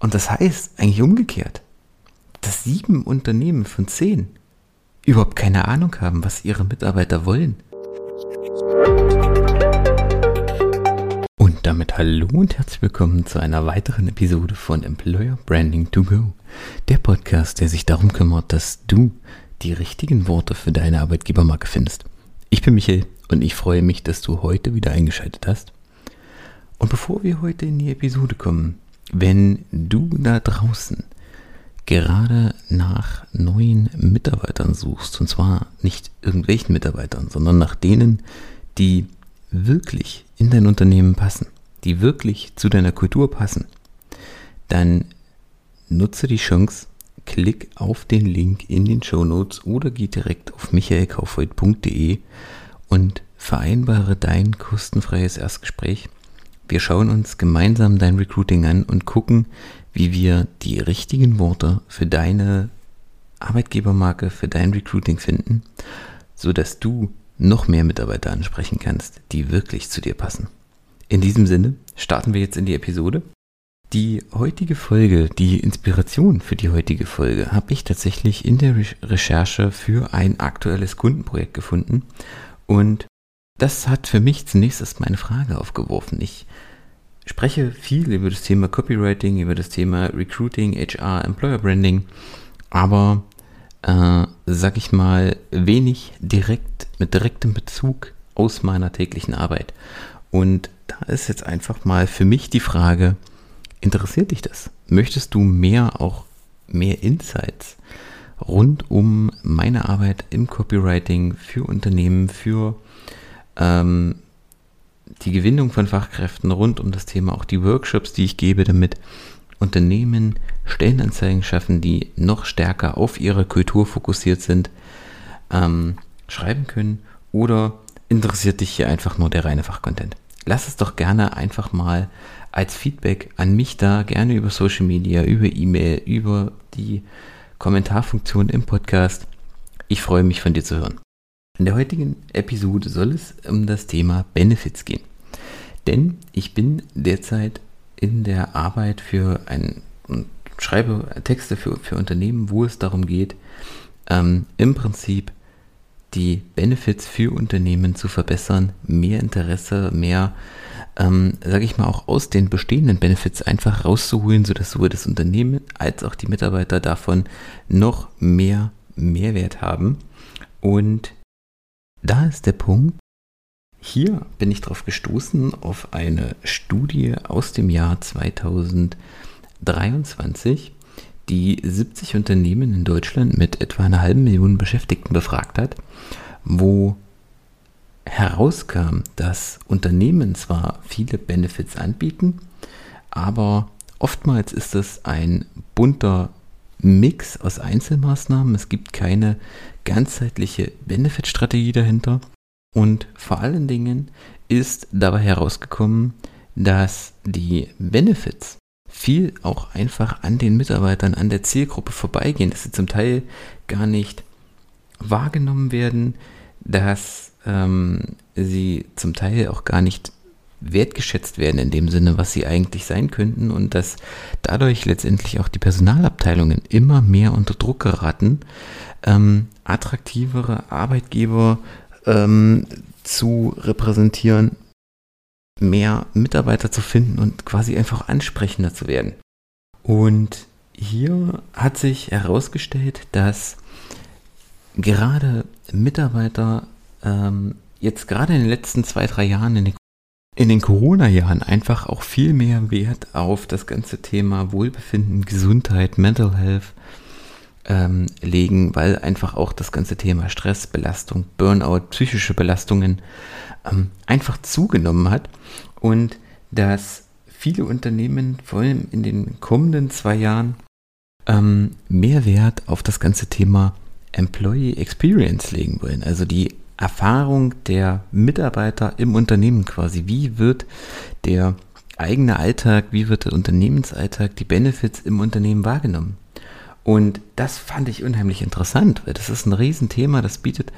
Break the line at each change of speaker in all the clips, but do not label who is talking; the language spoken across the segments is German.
Und das heißt eigentlich umgekehrt, dass sieben Unternehmen von zehn überhaupt keine Ahnung haben, was ihre Mitarbeiter wollen. Und damit hallo und herzlich willkommen zu einer weiteren Episode von Employer Branding to Go, der Podcast, der sich darum kümmert, dass du die richtigen Worte für deine Arbeitgebermarke findest. Ich bin Michael und ich freue mich, dass du heute wieder eingeschaltet hast. Und bevor wir heute in die Episode kommen, wenn du da draußen gerade nach neuen Mitarbeitern suchst, und zwar nicht irgendwelchen Mitarbeitern, sondern nach denen, die wirklich in dein Unternehmen passen, die wirklich zu deiner Kultur passen, dann nutze die Chance, klick auf den Link in den Show Notes oder geh direkt auf michaelkaufreuth.de und vereinbare dein kostenfreies Erstgespräch wir schauen uns gemeinsam dein Recruiting an und gucken, wie wir die richtigen Worte für deine Arbeitgebermarke, für dein Recruiting finden, sodass du noch mehr Mitarbeiter ansprechen kannst, die wirklich zu dir passen. In diesem Sinne starten wir jetzt in die Episode. Die heutige Folge, die Inspiration für die heutige Folge, habe ich tatsächlich in der Recherche für ein aktuelles Kundenprojekt gefunden und das hat für mich zunächst erstmal eine Frage aufgeworfen. Ich spreche viel über das Thema Copywriting, über das Thema Recruiting, HR, Employer Branding, aber äh, sag ich mal, wenig direkt mit direktem Bezug aus meiner täglichen Arbeit. Und da ist jetzt einfach mal für mich die Frage, interessiert dich das? Möchtest du mehr auch mehr Insights rund um meine Arbeit im Copywriting für Unternehmen, für ähm, die Gewinnung von Fachkräften rund um das Thema, auch die Workshops, die ich gebe, damit Unternehmen Stellenanzeigen schaffen, die noch stärker auf ihre Kultur fokussiert sind, ähm, schreiben können oder interessiert dich hier einfach nur der reine Fachcontent? Lass es doch gerne einfach mal als Feedback an mich da, gerne über Social Media, über E-Mail, über die Kommentarfunktion im Podcast. Ich freue mich von dir zu hören. In der heutigen Episode soll es um das Thema Benefits gehen. Denn ich bin derzeit in der Arbeit für ein schreibe Texte für, für Unternehmen, wo es darum geht, ähm, im Prinzip die Benefits für Unternehmen zu verbessern, mehr Interesse, mehr, ähm, sage ich mal, auch aus den bestehenden Benefits einfach rauszuholen, sodass sowohl das Unternehmen als auch die Mitarbeiter davon noch mehr Mehrwert haben. Und da ist der Punkt, hier bin ich darauf gestoßen auf eine Studie aus dem Jahr 2023, die 70 Unternehmen in Deutschland mit etwa einer halben Million Beschäftigten befragt hat, wo herauskam, dass Unternehmen zwar viele Benefits anbieten, aber oftmals ist es ein bunter Mix aus Einzelmaßnahmen. Es gibt keine ganzheitliche Benefit-Strategie dahinter. Und vor allen Dingen ist dabei herausgekommen, dass die Benefits viel auch einfach an den Mitarbeitern, an der Zielgruppe vorbeigehen, dass sie zum Teil gar nicht wahrgenommen werden, dass ähm, sie zum Teil auch gar nicht wertgeschätzt werden in dem Sinne, was sie eigentlich sein könnten und dass dadurch letztendlich auch die Personalabteilungen immer mehr unter Druck geraten, ähm, attraktivere Arbeitgeber ähm, zu repräsentieren, mehr Mitarbeiter zu finden und quasi einfach ansprechender zu werden. Und hier hat sich herausgestellt, dass gerade Mitarbeiter ähm, jetzt gerade in den letzten zwei, drei Jahren in den in den Corona-Jahren einfach auch viel mehr Wert auf das ganze Thema Wohlbefinden, Gesundheit, Mental Health ähm, legen, weil einfach auch das ganze Thema Stress, Belastung, Burnout, psychische Belastungen ähm, einfach zugenommen hat. Und dass viele Unternehmen vor allem in den kommenden zwei Jahren ähm, mehr Wert auf das ganze Thema Employee Experience legen wollen, also die Erfahrung der Mitarbeiter im Unternehmen quasi. Wie wird der eigene Alltag, wie wird der Unternehmensalltag, die Benefits im Unternehmen wahrgenommen? Und das fand ich unheimlich interessant, weil das ist ein Riesenthema, das bietet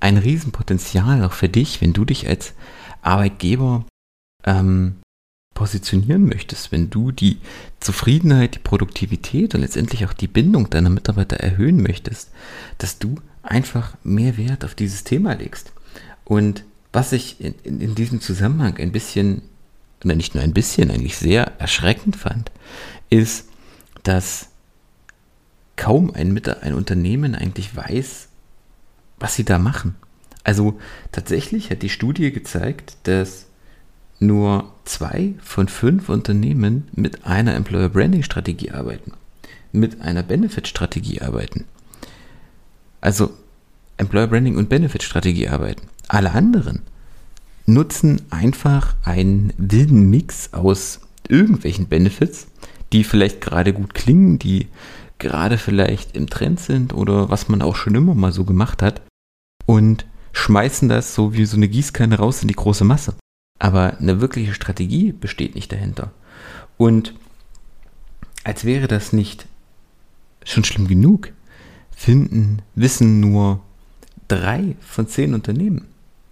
ein Riesenpotenzial auch für dich, wenn du dich als Arbeitgeber ähm, positionieren möchtest, wenn du die Zufriedenheit, die Produktivität und letztendlich auch die Bindung deiner Mitarbeiter erhöhen möchtest, dass du einfach mehr Wert auf dieses Thema legst. Und was ich in, in, in diesem Zusammenhang ein bisschen, oder nicht nur ein bisschen, eigentlich sehr erschreckend fand, ist, dass kaum ein, ein Unternehmen eigentlich weiß, was sie da machen. Also tatsächlich hat die Studie gezeigt, dass nur zwei von fünf Unternehmen mit einer Employer Branding Strategie arbeiten, mit einer Benefit Strategie arbeiten. Also Employer Branding und Benefit Strategie arbeiten. Alle anderen nutzen einfach einen wilden Mix aus irgendwelchen Benefits, die vielleicht gerade gut klingen, die gerade vielleicht im Trend sind oder was man auch schon immer mal so gemacht hat und schmeißen das so wie so eine Gießkanne raus in die große Masse. Aber eine wirkliche Strategie besteht nicht dahinter. Und als wäre das nicht schon schlimm genug, finden, wissen nur drei von zehn Unternehmen.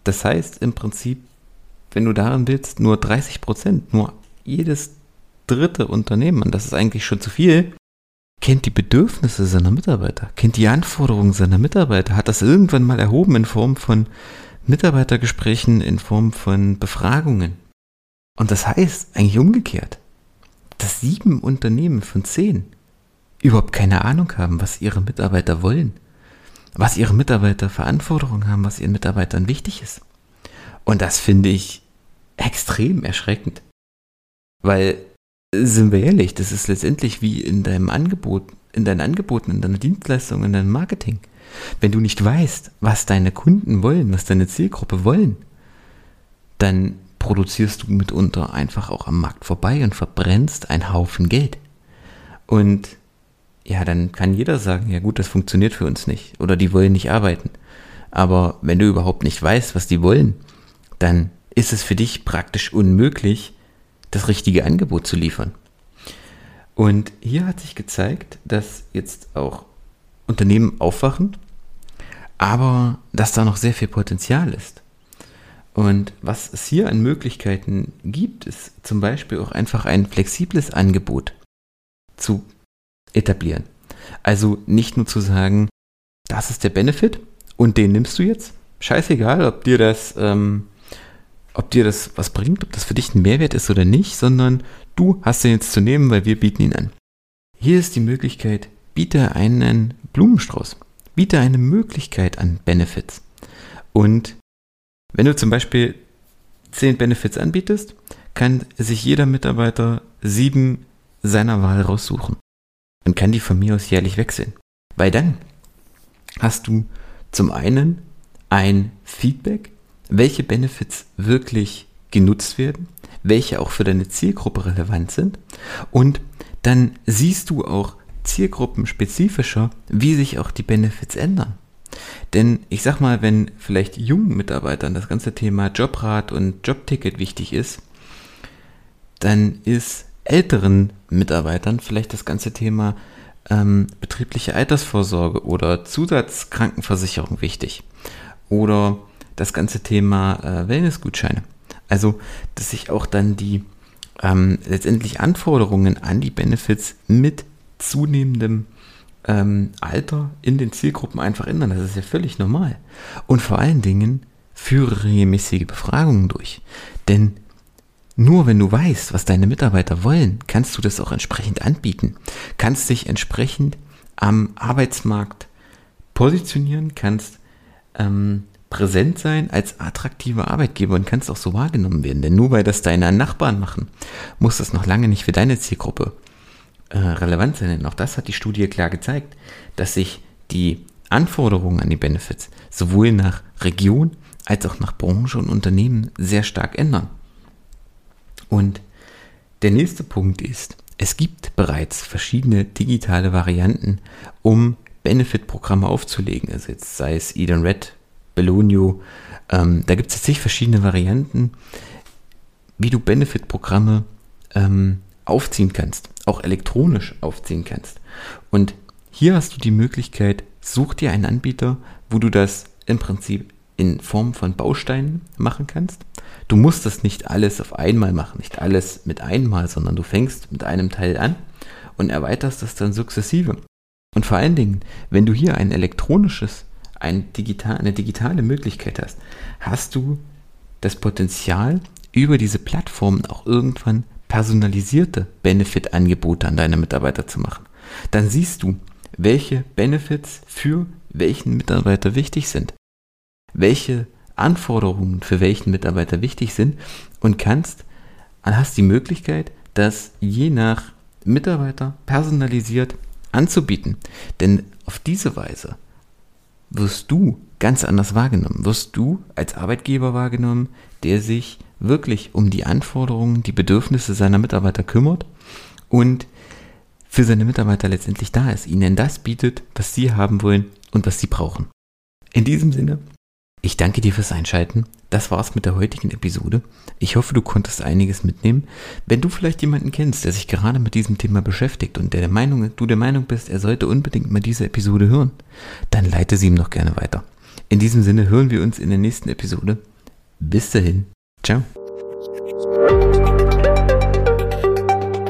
Das heißt im Prinzip, wenn du daran willst, nur 30 Prozent, nur jedes dritte Unternehmen, und das ist eigentlich schon zu viel, kennt die Bedürfnisse seiner Mitarbeiter, kennt die Anforderungen seiner Mitarbeiter, hat das irgendwann mal erhoben in Form von Mitarbeitergesprächen, in Form von Befragungen. Und das heißt eigentlich umgekehrt, dass sieben Unternehmen von zehn überhaupt keine Ahnung haben, was ihre Mitarbeiter wollen, was ihre Mitarbeiter Verantwortung haben, was ihren Mitarbeitern wichtig ist. Und das finde ich extrem erschreckend. Weil sind wir ehrlich, das ist letztendlich wie in deinem Angebot, in deinen Angeboten, in deiner Dienstleistung, in deinem Marketing. Wenn du nicht weißt, was deine Kunden wollen, was deine Zielgruppe wollen, dann produzierst du mitunter einfach auch am Markt vorbei und verbrennst einen Haufen Geld. Und ja, dann kann jeder sagen, ja gut, das funktioniert für uns nicht oder die wollen nicht arbeiten. Aber wenn du überhaupt nicht weißt, was die wollen, dann ist es für dich praktisch unmöglich, das richtige Angebot zu liefern. Und hier hat sich gezeigt, dass jetzt auch Unternehmen aufwachen, aber dass da noch sehr viel Potenzial ist. Und was es hier an Möglichkeiten gibt, ist zum Beispiel auch einfach ein flexibles Angebot zu etablieren. Also nicht nur zu sagen, das ist der Benefit und den nimmst du jetzt. Scheißegal, ob dir das ähm, ob dir das was bringt, ob das für dich ein Mehrwert ist oder nicht, sondern du hast den jetzt zu nehmen, weil wir bieten ihn an. Hier ist die Möglichkeit, biete einen Blumenstrauß, biete eine Möglichkeit an Benefits. Und wenn du zum Beispiel zehn Benefits anbietest, kann sich jeder Mitarbeiter sieben seiner Wahl raussuchen und kann die von mir aus jährlich wechseln. Weil dann hast du zum einen ein Feedback welche Benefits wirklich genutzt werden, welche auch für deine Zielgruppe relevant sind und dann siehst du auch zielgruppenspezifischer, wie sich auch die Benefits ändern. Denn ich sag mal, wenn vielleicht jungen Mitarbeitern das ganze Thema Jobrat und Jobticket wichtig ist, dann ist älteren Mitarbeitern vielleicht das ganze Thema ähm, betriebliche Altersvorsorge oder Zusatzkrankenversicherung wichtig. Oder das ganze Thema äh, Wellnessgutscheine. Also, dass sich auch dann die ähm, letztendlich Anforderungen an die Benefits mit zunehmendem ähm, Alter in den Zielgruppen einfach ändern. Das ist ja völlig normal. Und vor allen Dingen führe regelmäßige Befragungen durch. Denn nur wenn du weißt, was deine Mitarbeiter wollen, kannst du das auch entsprechend anbieten. Kannst dich entsprechend am Arbeitsmarkt positionieren, kannst ähm, präsent sein als attraktiver Arbeitgeber und kannst auch so wahrgenommen werden. Denn nur weil das deine Nachbarn machen, muss das noch lange nicht für deine Zielgruppe äh, relevant sein. Denn auch das hat die Studie klar gezeigt, dass sich die Anforderungen an die Benefits sowohl nach Region als auch nach Branche und Unternehmen sehr stark ändern. Und der nächste Punkt ist, es gibt bereits verschiedene digitale Varianten, um Benefit-Programme aufzulegen. Also jetzt sei es Eden Red Belonio. Ähm, da gibt es zig verschiedene Varianten, wie du Benefit-Programme ähm, aufziehen kannst, auch elektronisch aufziehen kannst. Und hier hast du die Möglichkeit, such dir einen Anbieter, wo du das im Prinzip in Form von Bausteinen machen kannst. Du musst das nicht alles auf einmal machen, nicht alles mit einmal, sondern du fängst mit einem Teil an und erweiterst das dann sukzessive. Und vor allen Dingen, wenn du hier ein elektronisches, ein digital, eine digitale Möglichkeit hast, hast du das Potenzial, über diese Plattformen auch irgendwann personalisierte Benefit-Angebote an deine Mitarbeiter zu machen. Dann siehst du, welche Benefits für welchen Mitarbeiter wichtig sind, welche Anforderungen für welchen Mitarbeiter wichtig sind und kannst, hast die Möglichkeit, das je nach Mitarbeiter personalisiert anzubieten. Denn auf diese Weise wirst du ganz anders wahrgenommen. Wirst du als Arbeitgeber wahrgenommen, der sich wirklich um die Anforderungen, die Bedürfnisse seiner Mitarbeiter kümmert und für seine Mitarbeiter letztendlich da ist, ihnen das bietet, was sie haben wollen und was sie brauchen. In diesem Sinne, ich danke dir fürs Einschalten. Das war's mit der heutigen Episode. Ich hoffe, du konntest einiges mitnehmen. Wenn du vielleicht jemanden kennst, der sich gerade mit diesem Thema beschäftigt und der, der Meinung, du der Meinung bist, er sollte unbedingt mal diese Episode hören, dann leite sie ihm noch gerne weiter. In diesem Sinne hören wir uns in der nächsten Episode. Bis dahin. Ciao.